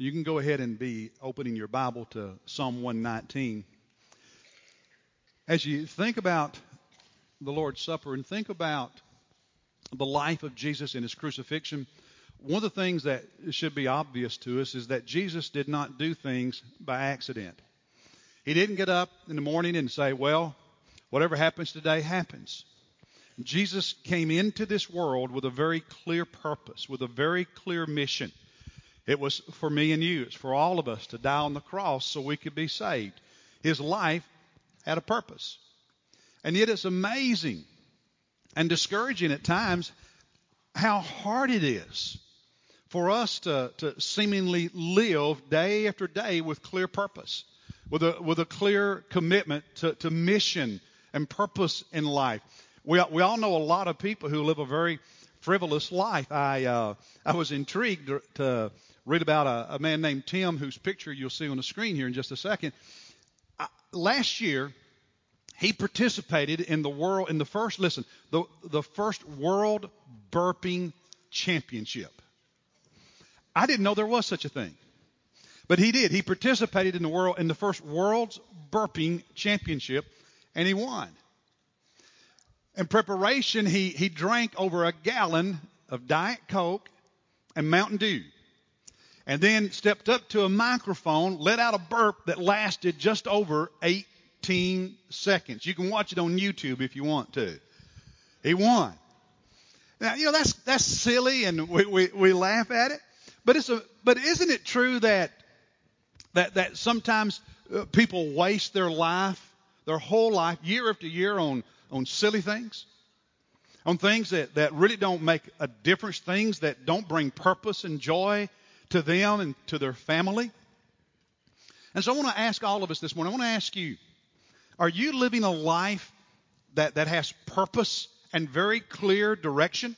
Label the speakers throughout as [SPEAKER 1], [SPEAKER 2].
[SPEAKER 1] You can go ahead and be opening your Bible to Psalm 119. As you think about the Lord's Supper and think about the life of Jesus and his crucifixion, one of the things that should be obvious to us is that Jesus did not do things by accident. He didn't get up in the morning and say, Well, whatever happens today happens. Jesus came into this world with a very clear purpose, with a very clear mission. It was for me and you, it's for all of us to die on the cross so we could be saved. His life had a purpose. And yet it's amazing and discouraging at times how hard it is for us to, to seemingly live day after day with clear purpose, with a, with a clear commitment to, to mission and purpose in life. We, we all know a lot of people who live a very frivolous life. I, uh, I was intrigued to read about a, a, man named Tim, whose picture you'll see on the screen here in just a second. Last year, he participated in the world, in the first, listen, the, the first world burping championship. I didn't know there was such a thing. But he did. He participated in the world in the first world's burping championship and he won. In preparation, he, he drank over a gallon of Diet Coke and Mountain Dew. And then stepped up to a microphone, let out a burp that lasted just over 18 seconds. You can watch it on YouTube if you want to. He won. Now, you know, that's, that's silly and we, we, we laugh at it. But it's a, but isn't it true that, that, that sometimes uh, people waste their life, their whole life, year after year on, on silly things? On things that, that really don't make a difference, things that don't bring purpose and joy to them and to their family. And so I want to ask all of us this morning, I want to ask you, are you living a life that, that has purpose and very clear direction?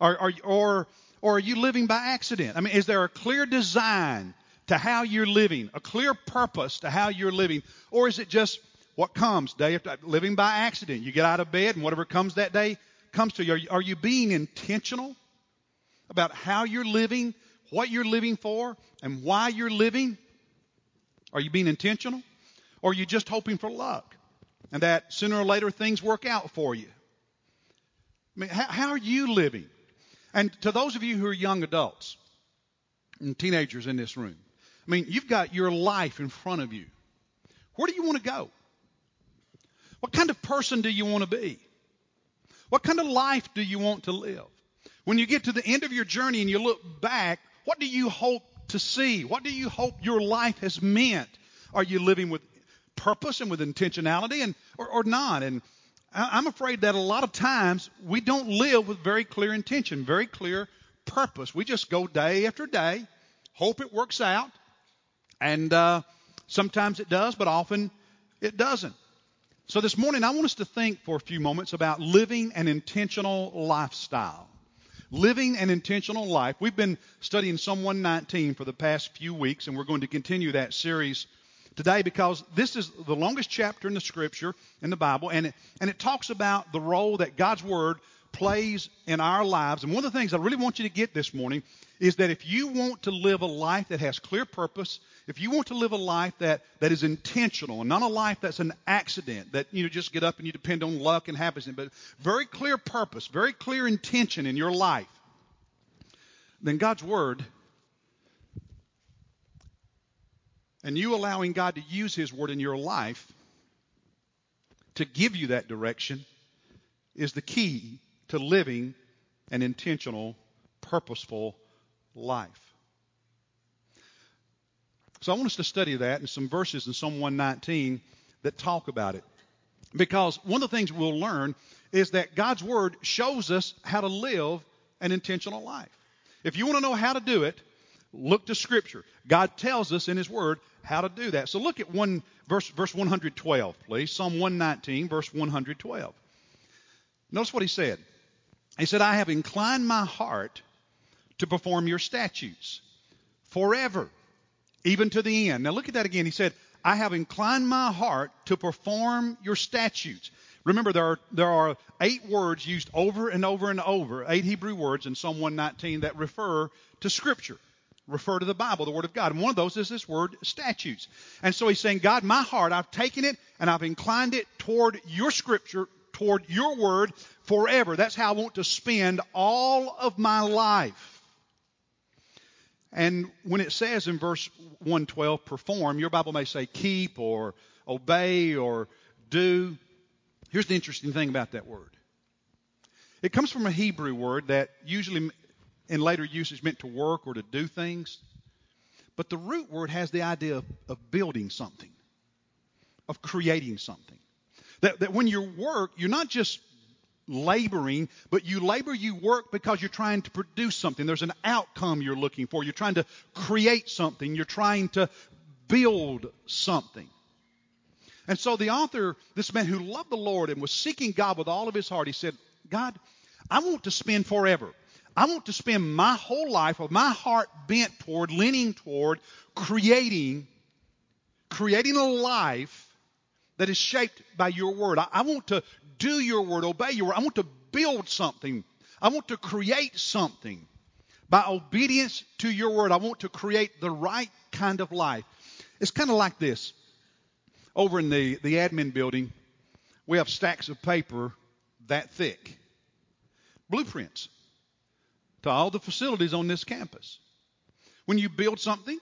[SPEAKER 1] Or, or, or or are you living by accident? I mean, is there a clear design to how you're living, a clear purpose to how you're living? Or is it just what comes day after living by accident? You get out of bed and whatever comes that day comes to you. Are you, are you being intentional about how you're living, what you're living for, and why you're living? Are you being intentional? Or are you just hoping for luck and that sooner or later things work out for you? I mean, how, how are you living? And to those of you who are young adults and teenagers in this room, I mean, you've got your life in front of you. Where do you want to go? What kind of person do you want to be? What kind of life do you want to live? When you get to the end of your journey and you look back, what do you hope to see? What do you hope your life has meant? Are you living with purpose and with intentionality and or, or not? And I'm afraid that a lot of times we don't live with very clear intention, very clear purpose. We just go day after day, hope it works out, and uh, sometimes it does, but often it doesn't. So this morning, I want us to think for a few moments about living an intentional lifestyle. Living an intentional life. We've been studying Psalm 119 for the past few weeks, and we're going to continue that series today because this is the longest chapter in the scripture in the Bible, and it, and it talks about the role that God's Word plays in our lives. And one of the things I really want you to get this morning is that if you want to live a life that has clear purpose, if you want to live a life that, that is intentional and not a life that's an accident, that you know just get up and you depend on luck and happiness, but very clear purpose, very clear intention in your life, then God's Word and you allowing God to use His Word in your life to give you that direction is the key to living an intentional, purposeful life. So I want us to study that and some verses in Psalm 119 that talk about it. Because one of the things we'll learn is that God's Word shows us how to live an intentional life. If you want to know how to do it, look to Scripture. God tells us in His Word how to do that. So look at one verse, verse 112, please. Psalm 119, verse 112. Notice what he said. He said, I have inclined my heart to perform your statutes forever, even to the end. Now look at that again. He said, I have inclined my heart to perform your statutes. Remember, there are, there are eight words used over and over and over, eight Hebrew words in Psalm 119 that refer to Scripture refer to the Bible, the Word of God. And one of those is this word statutes. And so he's saying, God, my heart, I've taken it and I've inclined it toward your scripture, toward your word forever. That's how I want to spend all of my life. And when it says in verse 112, perform, your Bible may say keep or obey or do. Here's the interesting thing about that word. It comes from a Hebrew word that usually in later usage meant to work or to do things. But the root word has the idea of, of building something, of creating something. That, that when you work, you're not just laboring, but you labor, you work because you're trying to produce something. There's an outcome you're looking for. You're trying to create something. You're trying to build something. And so the author, this man who loved the Lord and was seeking God with all of his heart, he said, God, I want to spend forever. I want to spend my whole life with my heart bent toward, leaning toward, creating, creating a life that is shaped by your word. I, I want to do your word, obey your word. I want to build something. I want to create something. By obedience to your word, I want to create the right kind of life. It's kind of like this. Over in the, the admin building, we have stacks of paper that thick. Blueprints to all the facilities on this campus. When you build something,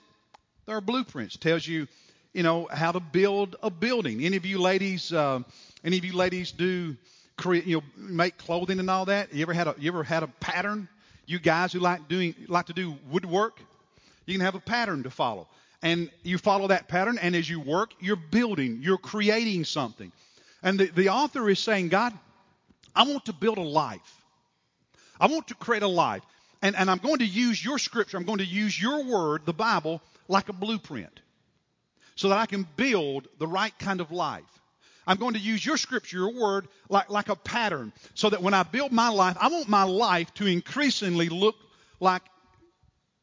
[SPEAKER 1] there are blueprints. Tells you, you know, how to build a building. Any of you ladies, uh, any of you ladies do create, you know, make clothing and all that? You ever had a, you ever had a pattern? You guys who like doing, like to do woodwork, you can have a pattern to follow. And you follow that pattern, and as you work, you're building, you're creating something. And the, the author is saying, God, I want to build a life. I want to create a life. And, and I'm going to use your scripture, I'm going to use your word, the Bible, like a blueprint so that I can build the right kind of life. I'm going to use your scripture, your word, like, like a pattern so that when I build my life, I want my life to increasingly look like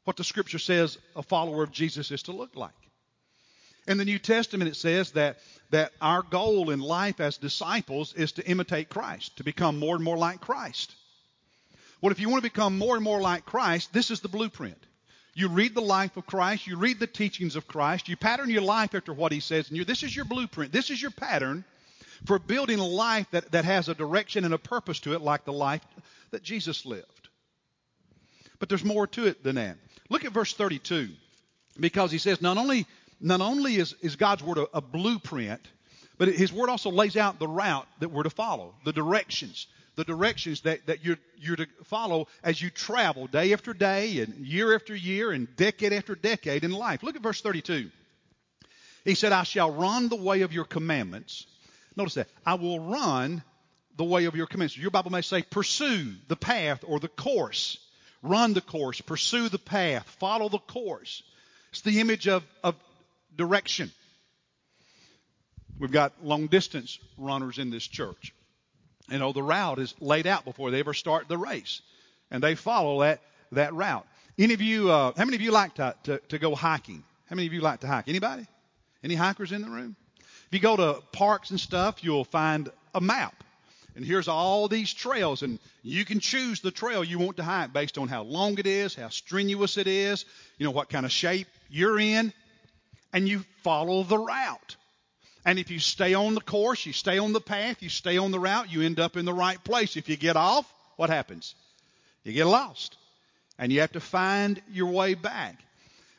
[SPEAKER 1] what the scripture says a follower of Jesus is to look like. In the New Testament, it says that, that our goal in life as disciples is to imitate Christ, to become more and more like Christ. Well, if you want to become more and more like Christ, this is the blueprint. You read the life of Christ, you read the teachings of Christ, you pattern your life after what he says, and this is your blueprint. This is your pattern for building a life that, that has a direction and a purpose to it, like the life that Jesus lived. But there's more to it than that. Look at verse 32, because he says not only not only is, is God's word a, a blueprint, but his word also lays out the route that we're to follow, the directions the directions that, that you're, you're to follow as you travel day after day and year after year and decade after decade in life. Look at verse 32. He said, I shall run the way of your commandments. Notice that. I will run the way of your commandments. Your Bible may say, pursue the path or the course. Run the course, pursue the path, follow the course. It's the image of, of direction. We've got long distance runners in this church you know, the route is laid out before they ever start the race. And they follow that, that route. Any of you, uh, how many of you like to, to, to go hiking? How many of you like to hike? Anybody? Any hikers in the room? If you go to parks and stuff, you'll find a map. And here's all these trails, and you can choose the trail you want to hike based on how long it is, how strenuous it is, you know, what kind of shape you're in, and you follow the route. And if you stay on the course, you stay on the path, you stay on the route, you end up in the right place. If you get off, what happens? You get lost. And you have to find your way back.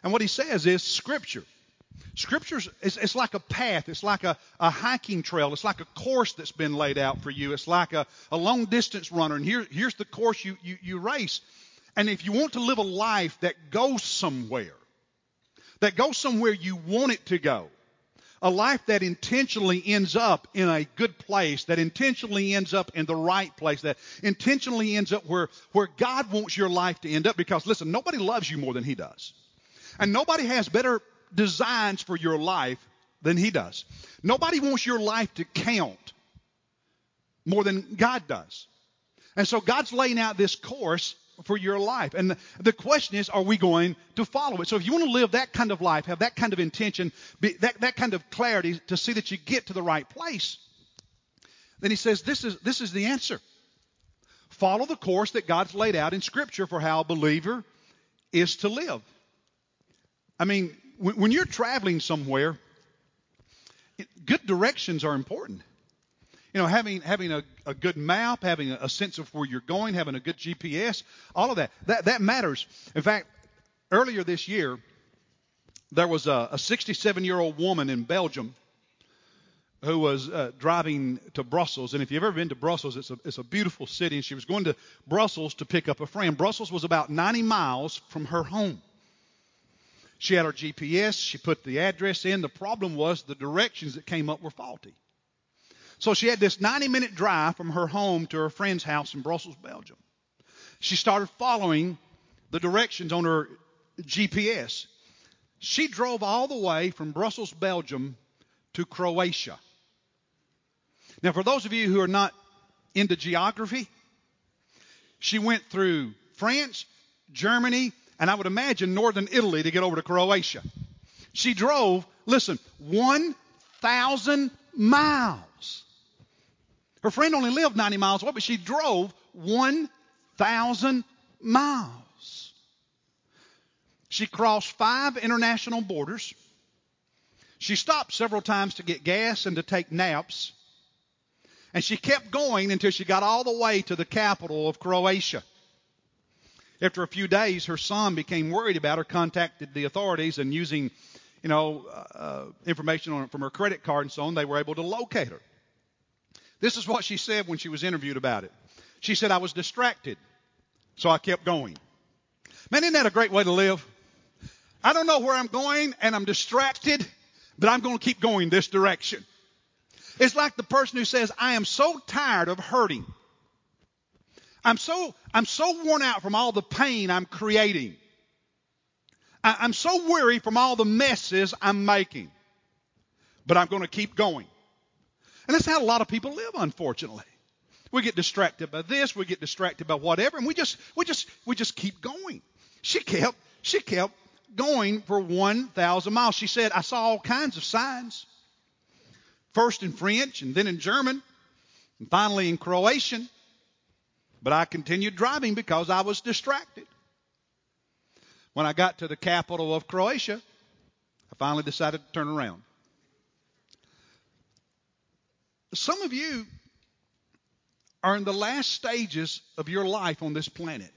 [SPEAKER 1] And what he says is Scripture. Scripture is it's like a path. It's like a, a hiking trail. It's like a course that's been laid out for you. It's like a, a long distance runner. And here, here's the course you, you, you race. And if you want to live a life that goes somewhere, that goes somewhere you want it to go, a life that intentionally ends up in a good place, that intentionally ends up in the right place, that intentionally ends up where, where God wants your life to end up. Because listen, nobody loves you more than He does. And nobody has better designs for your life than He does. Nobody wants your life to count more than God does. And so God's laying out this course for your life. And the, question is, are we going to follow it? So if you want to live that kind of life, have that kind of intention, be, that, that kind of clarity to see that you get to the right place, then he says this is, this is the answer. Follow the course that God's laid out in Scripture for how a believer is to live. I mean, when, when you're traveling somewhere, good directions are important. You know, having having a, a good map, having a, a sense of where you're going, having a good GPS, all of that, that that matters. In fact, earlier this year, there was a, a 67 year old woman in Belgium who was uh, driving to Brussels. And if you've ever been to Brussels, it's a, it's a beautiful city. And she was going to Brussels to pick up a friend. Brussels was about 90 miles from her home. She had her GPS. She put the address in. The problem was the directions that came up were faulty. So she had this 90 minute drive from her home to her friend's house in Brussels, Belgium. She started following the directions on her GPS. She drove all the way from Brussels, Belgium to Croatia. Now, for those of you who are not into geography, she went through France, Germany, and I would imagine northern Italy to get over to Croatia. She drove, listen, 1,000 miles. Her friend only lived 90 miles away, but she drove 1,000 miles. She crossed five international borders. She stopped several times to get gas and to take naps. And she kept going until she got all the way to the capital of Croatia. After a few days, her son became worried about her, contacted the authorities, and using, you know, uh, uh, information on, from her credit card and so on, they were able to locate her. This is what she said when she was interviewed about it. She said, I was distracted, so I kept going. Man, isn't that a great way to live? I don't know where I'm going, and I'm distracted, but I'm going to keep going this direction. It's like the person who says, I am so tired of hurting. I'm so, I'm so worn out from all the pain I'm creating. I, I'm so weary from all the messes I'm making. But I'm going to keep going. And that's how a lot of people live, unfortunately. We get distracted by this, we get distracted by whatever, and we just, we just, we just keep going. She kept, she kept going for 1,000 miles. She said, I saw all kinds of signs. First in French and then in German and finally in Croatian. But I continued driving because I was distracted. When I got to the capital of Croatia, I finally decided to turn around. Some of you are in the last stages of your life on this planet.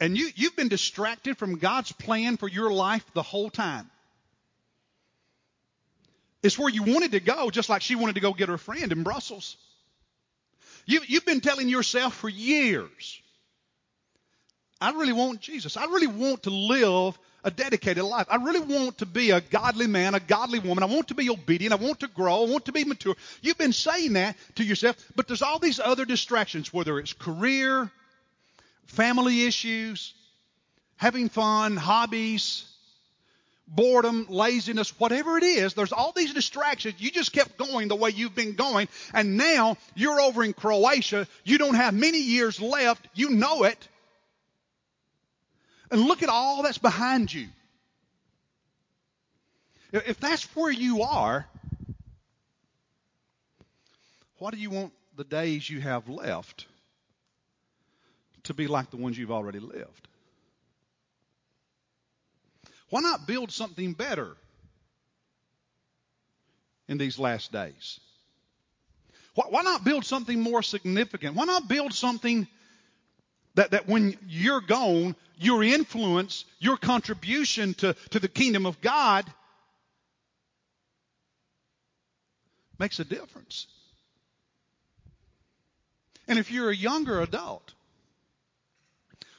[SPEAKER 1] And you, you've been distracted from God's plan for your life the whole time. It's where you wanted to go, just like she wanted to go get her friend in Brussels. You, you've been telling yourself for years, I really want Jesus. I really want to live a dedicated life. I really want to be a godly man, a godly woman. I want to be obedient. I want to grow. I want to be mature. You've been saying that to yourself, but there's all these other distractions, whether it's career, family issues, having fun, hobbies, boredom, laziness, whatever it is, there's all these distractions. You just kept going the way you've been going, and now you're over in Croatia. You don't have many years left. You know it. And look at all that's behind you. If that's where you are, what do you want the days you have left to be like the ones you've already lived? Why not build something better in these last days? Why, why not build something more significant? Why not build something that, that when you're gone, your influence, your contribution to, to the kingdom of God makes a difference? And if you're a younger adult,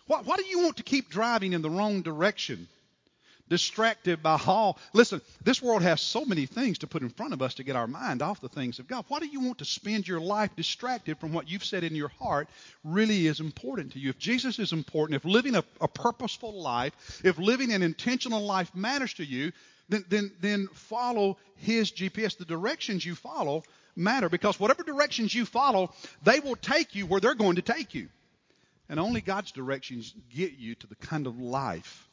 [SPEAKER 1] why, why do you want to keep driving in the wrong direction distracted by all. Listen, this world has so many things to put in front of us to get our mind off the things of God. Why do you want to spend your life distracted from what you've said in your heart really is important to you? If Jesus is important, if living a, a purposeful life, if living an intentional life matters to you, then, then, then follow His GPS. The directions you follow matter because whatever directions you follow, they will take you where they're going to take you. And only God's directions get you to the kind of life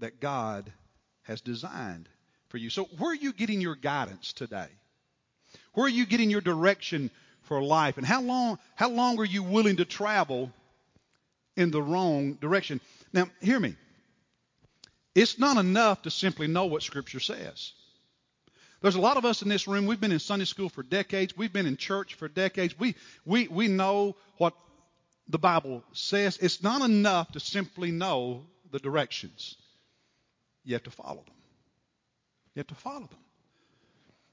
[SPEAKER 1] that God has designed for you. So, where are you getting your guidance today? Where are you getting your direction for life? And how long, how long are you willing to travel in the wrong direction. Now, hear me. It's not enough to simply know what Scripture says. There's a lot of us in this room, we've been in Sunday school for decades, we've been in church for decades. We, we, we know what the Bible says. It's not enough to simply know the directions. You have to follow them. You have to follow them.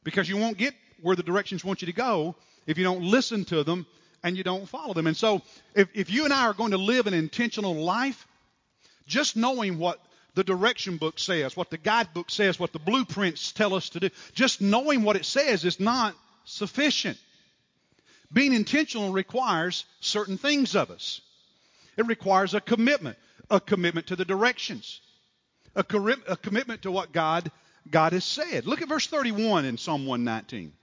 [SPEAKER 1] Because you won't get where the directions want you to go if you don't listen to them and you don't follow them. And so, if, if you and I are going to live an intentional life, just knowing what the direction book says, what the guidebook says, what the blueprints tell us to do. Just knowing what it says is not sufficient. Being intentional requires certain things of us. It requires a commitment, a commitment to the directions, a, a commitment to what God, God has said. Look at verse 31 in Psalm 119.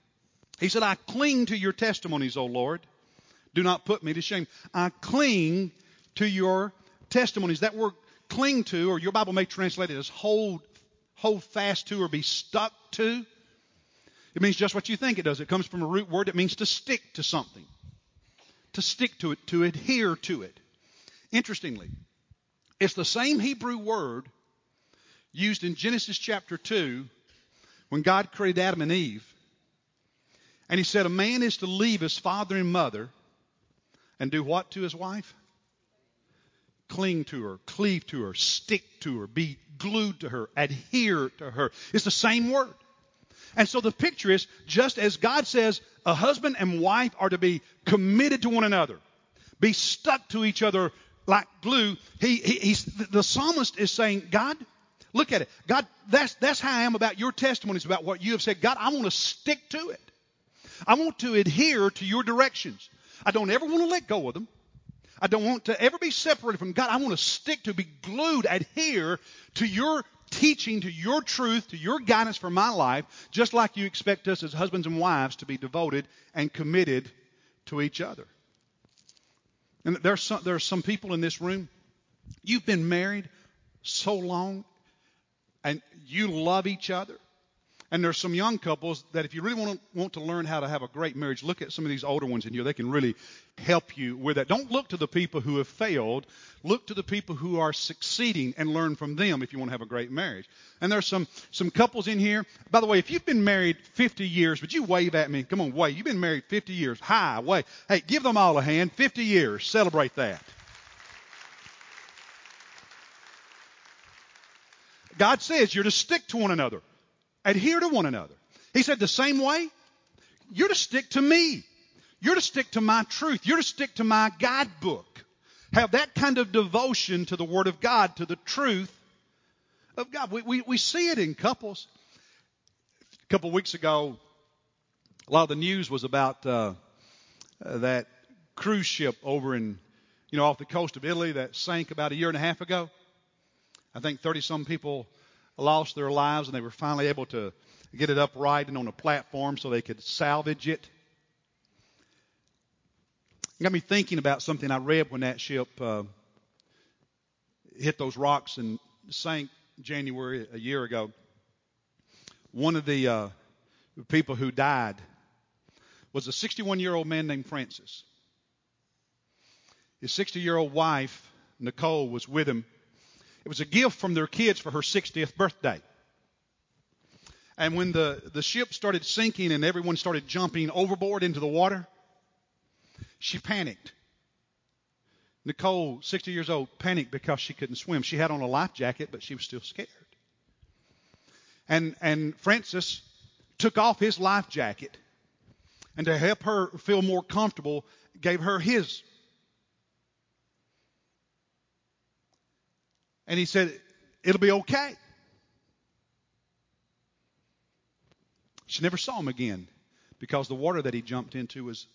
[SPEAKER 1] He said, I cling to your testimonies, O Lord. Do not put me to shame. I cling to your testimonies. That word cling to, or your Bible may translate it as hold, hold fast to or be stuck to. It means just what you think it does. It comes from a root word that means to stick to something, to stick to it, to adhere to it. Interestingly, it's the same Hebrew word used in Genesis chapter 2 when God created Adam and Eve. And he said, A man is to leave his father and mother and do what to his wife? cling to her, cleave to her, stick to her, be glued to her, adhere to her. It's the same word. And so the picture is just as God says a husband and wife are to be committed to one another, be stuck to each other like glue, he, he, the psalmist is saying, God, look at it. God, that's, that's how I am about your testimonies, about what you have said. God, I want to stick to it. I want to adhere to your directions. I don't ever want to let go of them. I don't want to ever be separated from God. I want to stick to, be glued, adhere to your teaching, to your truth, to your guidance for my life, just like you expect us as husbands and wives to be devoted and committed to each other. And there are some, there are some people in this room, you've been married so long and you love each other. And there's some young couples that if you really want to, want to learn how to have a great marriage, look at some of these older ones in here. They can really help you with that. Don't look to the people who have failed. Look to the people who are succeeding and learn from them if you want to have a great marriage. And there's some, some couples in here. By the way, if you've been married 50 years, would you wave at me? Come on, wave. You've been married 50 years. Hi, wave. Hey, give them all a hand. 50 years. Celebrate that. God says you're to stick to one another adhere to one another. He said, the same way, you're to stick to me. You're to stick to my truth. You're to stick to my guidebook. Have that kind of devotion to the Word of God, to the truth of God. We, we, we see it in couples. A couple of weeks ago, a lot of the news was about uh, uh, that cruise ship over in, you know, off the coast of Italy that sank about a year and a half ago. I think 30 some people lost their lives and they were finally able to get it upright and on a platform so they could salvage it. It got me thinking about something I read when that ship uh, hit those rocks and sank January a year ago. One of the uh, people who died was a 61 year old man named Francis. His 60 year old wife, Nicole, was with him it was a gift from their kids for her 60th birthday. And when the, the ship started sinking and everyone started jumping overboard into the water, she panicked. Nicole, 60 years old, panicked because she couldn't swim. She had on a life jacket, but she was still scared. And, and Francis took off his life jacket and to help her feel more comfortable, gave her his And he said, It'll be okay. She never saw him again because the water that he jumped into was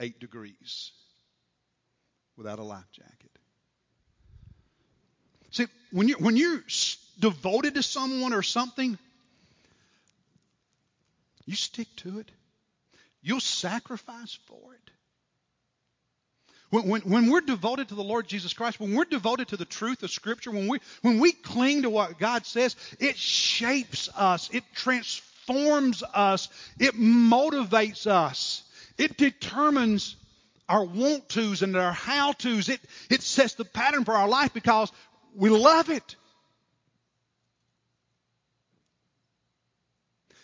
[SPEAKER 1] eight degrees without a life jacket. See, when you're, when you're devoted to someone or something, you stick to it. You'll sacrifice for it. When, when, when, we're devoted to the Lord Jesus Christ, when we're devoted to the truth of Scripture, when we, when we cling to what God says, it shapes us, it transforms us, it motivates us, it determines our want tos and our how tos. It, it sets the pattern for our life because we love it.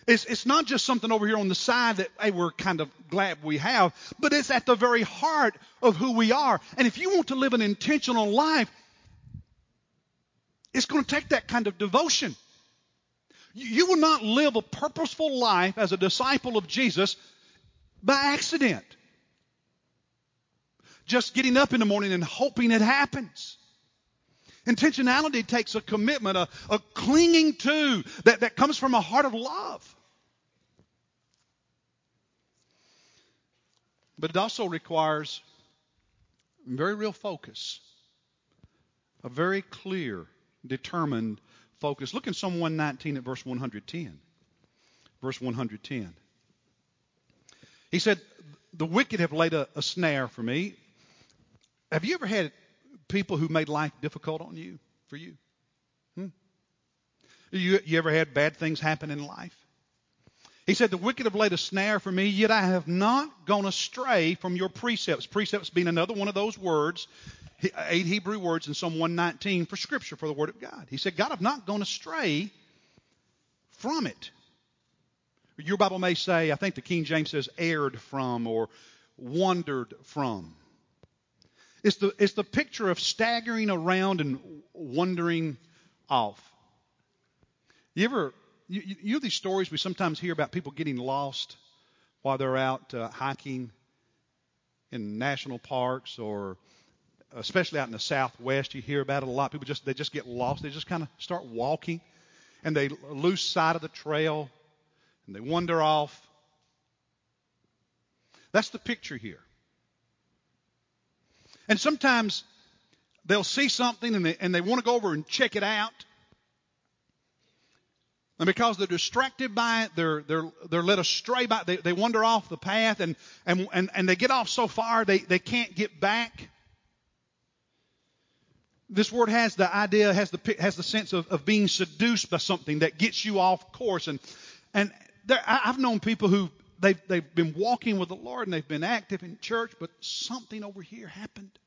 [SPEAKER 1] It's, it's not just something over here on the side that, hey, we're kind of glad we have, but it's at the very heart of who we are. And if you want to live an intentional life, it's going to take that kind of devotion. You will not live a purposeful life as a disciple of Jesus by accident. Just getting up in the morning and hoping it happens. Intentionality takes a commitment, a, a clinging to that, that comes from a heart of love. But it also requires very real focus, a very clear, determined focus. Look in Psalm 119 at verse 110. Verse 110. He said, The wicked have laid a, a snare for me. Have you ever had people who made life difficult on you, for you? Hmm? You, you ever had bad things happen in life? He said, The wicked have laid a snare for me, yet I have not gone astray from your precepts. Precepts being another one of those words, eight Hebrew words in Psalm 119 for Scripture, for the Word of God. He said, God, I've not gone astray from it. Your Bible may say, I think the King James says, erred from or wandered from. It's the, it's the picture of staggering around and wandering off. You ever, you, you know these stories we sometimes hear about people getting lost while they're out uh, hiking in national parks or especially out in the southwest you hear about it a lot. People just they just get lost. They just kind of start walking and they lose sight of the trail and they wander off. That's the picture here and sometimes they'll see something and they, and they want to go over and check it out. And because they're distracted by it, they're, they're, they're led astray by it, they, they wander off the path and, and, and, and they get off so far they, they can't get back. This word has the idea, has the, has the sense of, of being seduced by something that gets you off course. And, and there, I've known people who they've, they've been walking with the Lord and they've been active in church, but something over here happened.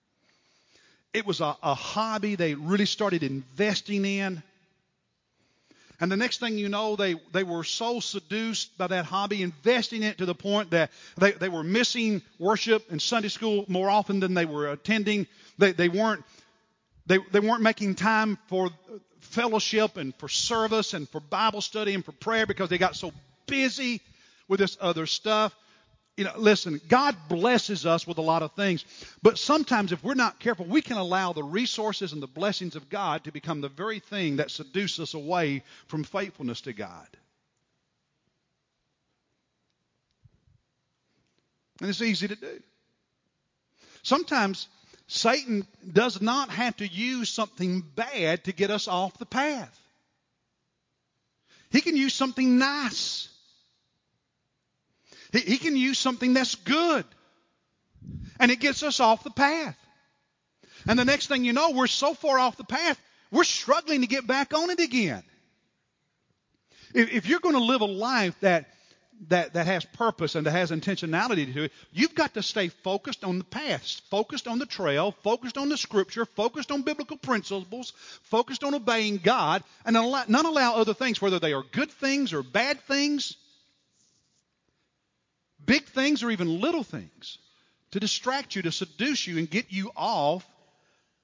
[SPEAKER 1] It was a, a hobby they really started investing in. And the next thing you know, they, they were so seduced by that hobby, investing in it to the point that they, they were missing worship and Sunday school more often than they were attending. They, they, weren't, they, they weren't making time for fellowship and for service and for Bible study and for prayer because they got so busy with this other stuff you know, listen, God blesses us with a lot of things, but sometimes if we're not careful, we can allow the resources and the blessings of God to become the very thing that seduce us away from faithfulness to God. And it's easy to do. Sometimes Satan does not have to use something bad to get us off the path. He can use something nice he, can use something that's good. And it gets us off the path. And the next thing you know, we're so far off the path, we're struggling to get back on it again. If, if you're going to live a life that, that, that has purpose and that has intentionality to it, you've got to stay focused on the path, focused on the trail, focused on the scripture, focused on biblical principles, focused on obeying God, and not allow other things, whether they are good things or bad things, big things or even little things to distract you, to seduce you, and get you off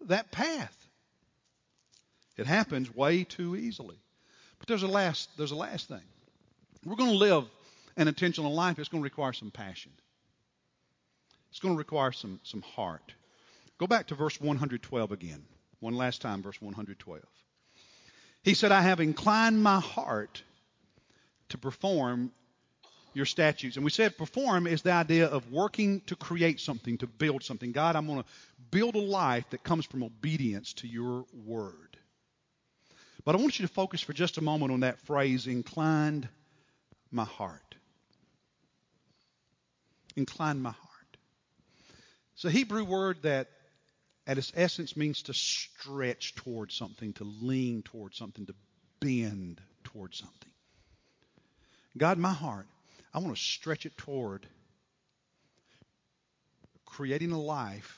[SPEAKER 1] that path. It happens way too easily. But there's a last, there's a last thing. We're going to live an intentional life. It's going to require some passion. It's going to require some, some heart. Go back to verse 112 again. One last time, verse 112. He said, I have inclined my heart to perform your statutes. And we said perform is the idea of working to create something, to build something. God, I'm going to build a life that comes from obedience to your word. But I want you to focus for just a moment on that phrase, inclined my heart. Incline my heart. It's a Hebrew word that at its essence means to stretch towards something, to lean towards something, to bend towards something. God, my heart I want to stretch it toward creating a life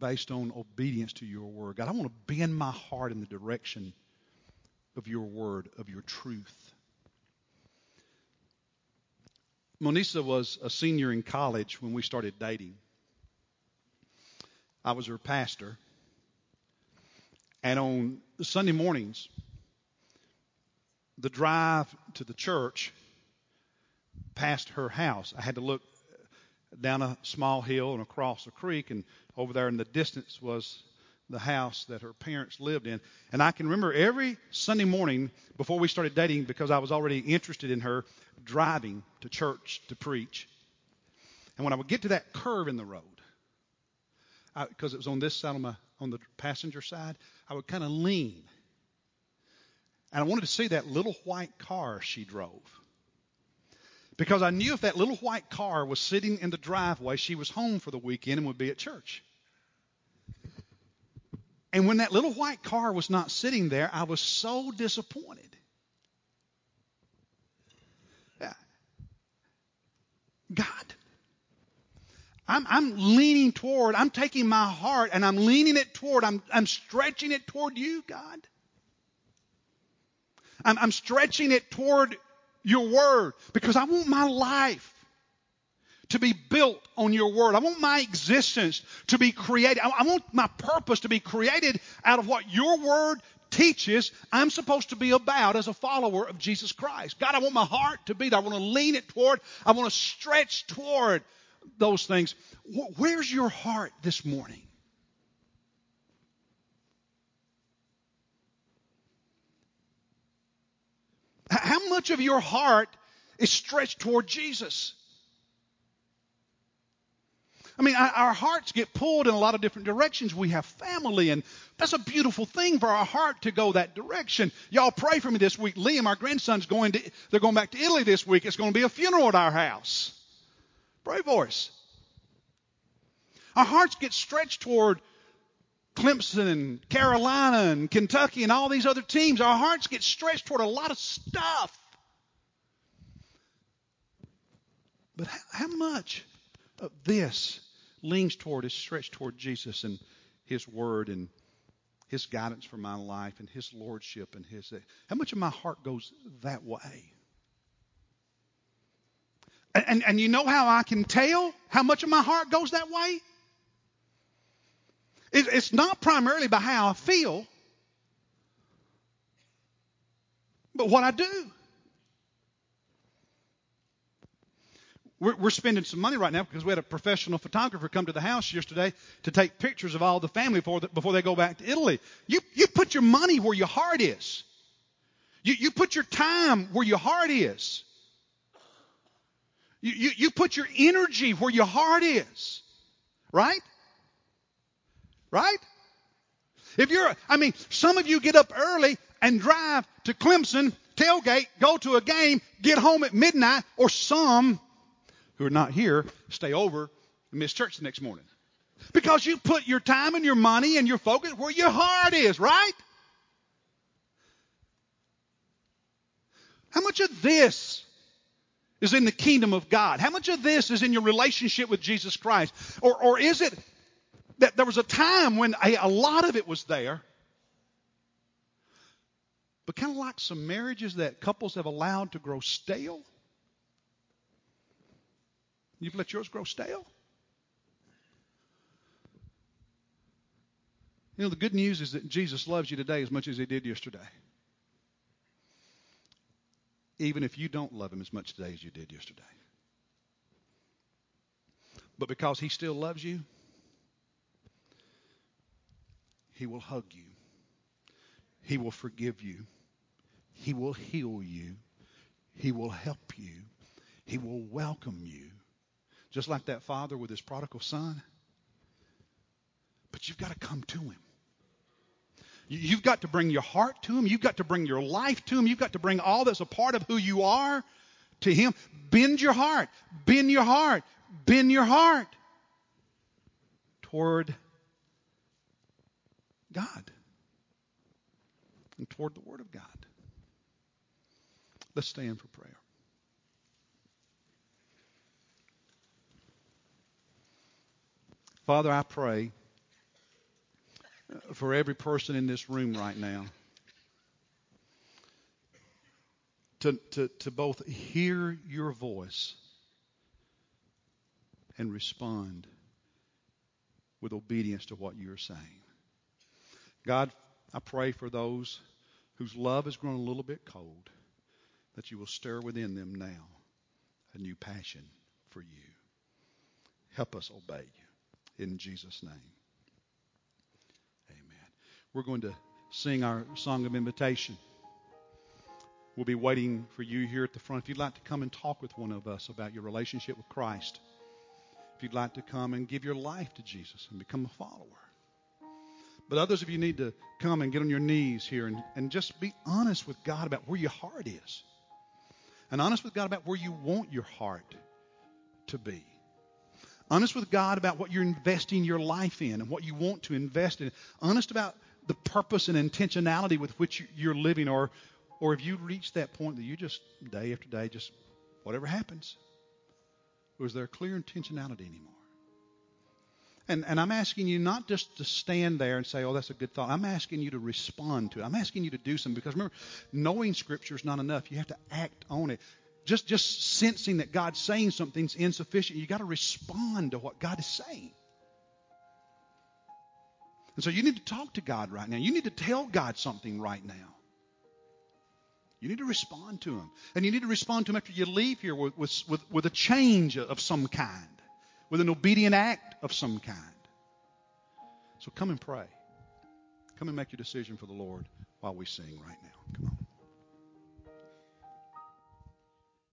[SPEAKER 1] based on obedience to your word. God, I want to bend my heart in the direction of your word, of your truth. Monisa was a senior in college when we started dating. I was her pastor. And on Sunday mornings, the drive to the church past her house, I had to look down a small hill and across a creek, and over there in the distance was the house that her parents lived in. And I can remember every Sunday morning before we started dating, because I was already interested in her, driving to church to preach. And when I would get to that curve in the road, because it was on this side of my on the passenger side, I would kind of lean. And I wanted to see that little white car she drove. Because I knew if that little white car was sitting in the driveway, she was home for the weekend and would be at church. And when that little white car was not sitting there, I was so disappointed. God, I'm, I'm leaning toward, I'm taking my heart and I'm leaning it toward, I'm, I'm stretching it toward you, God. I'm, I'm stretching it toward your word because I want my life to be built on your word. I want my existence to be created. I, I want my purpose to be created out of what your word teaches I'm supposed to be about as a follower of Jesus Christ. God, I want my heart to be there. I want to lean it toward, I want to stretch toward those things. Where's your heart this morning? How much of your heart is stretched toward Jesus? I mean, our hearts get pulled in a lot of different directions. We have family, and that's a beautiful thing for our heart to go that direction. Y'all pray for me this week. Liam, our grandson's going to, they're going back to Italy this week. It's going to be a funeral at our house. Pray for us. Our hearts get stretched toward Clemson and Carolina and Kentucky and all these other teams. Our hearts get stretched toward a lot of stuff. But how much of this leans toward is stretched toward Jesus and His Word and His guidance for my life and His Lordship and His. How much of my heart goes that way? And, and, and you know how I can tell how much of my heart goes that way? It's not primarily by how I feel, but what I do. We're, spending some money right now because we had a professional photographer come to the house yesterday to take pictures of all the family before, they go back to Italy. You, you put your money where your heart is. You, you put your time where your heart is. You, you, you put your energy where your heart is. Right? Right? If you're, I mean, some of you get up early and drive to Clemson, tailgate, go to a game, get home at midnight, or some who are not here stay over and miss church the next morning. Because you put your time and your money and your focus where your heart is, right? How much of this is in the kingdom of God? How much of this is in your relationship with Jesus Christ? Or, or is it that there was a time when a, a lot of it was there, but kind of like some marriages that couples have allowed to grow stale. You've let yours grow stale? You know, the good news is that Jesus loves you today as much as he did yesterday. Even if you don't love him as much today as you did yesterday. But because he still loves you, he will hug you. He will forgive you. He will heal you. He will help you. He will welcome you. Just like that father with his prodigal son. But you've got to come to him. You've got to bring your heart to him. You've got to bring your life to him. You've got to bring all that's a part of who you are to him. Bend your heart. Bend your heart. Bend your heart toward God and toward the Word of God. Let's stand for prayer. Father, I pray for every person in this room right now to, to, to both hear your voice and respond with obedience to what you're saying. God, I pray for those whose love has grown a little bit cold, that you will stir within them now a new passion for you. Help us obey you. In Jesus' name. Amen. We're going to sing our song of invitation. We'll be waiting for you here at the front. If you'd like to come and talk with one of us about your relationship with Christ, if you'd like to come and give your life to Jesus and become a follower. But others of you need to come and get on your knees here and, and just be honest with God about where your heart is. And honest with God about where you want your heart to be. Honest with God about what you're investing your life in and what you want to invest in. Honest about the purpose and intentionality with which you're living. Or, or if you reach that point that you just, day after day, just whatever happens, was there clear intentionality anymore? And, and I'm asking you not just to stand there and say, oh, that's a good thought. I'm asking you to respond to it. I'm asking you to do something because remember, knowing Scripture is not enough. You have to act on it. Just, just sensing that God's saying something's insufficient. You've got to respond to what God is saying. And so you need to talk to God right now. You need to tell God something right now. You need to respond to Him. And you need to respond to Him after you leave here with, with, with a change of some kind with an obedient act of some kind. So come and pray. Come and make your decision for the Lord while we sing right now. Come on.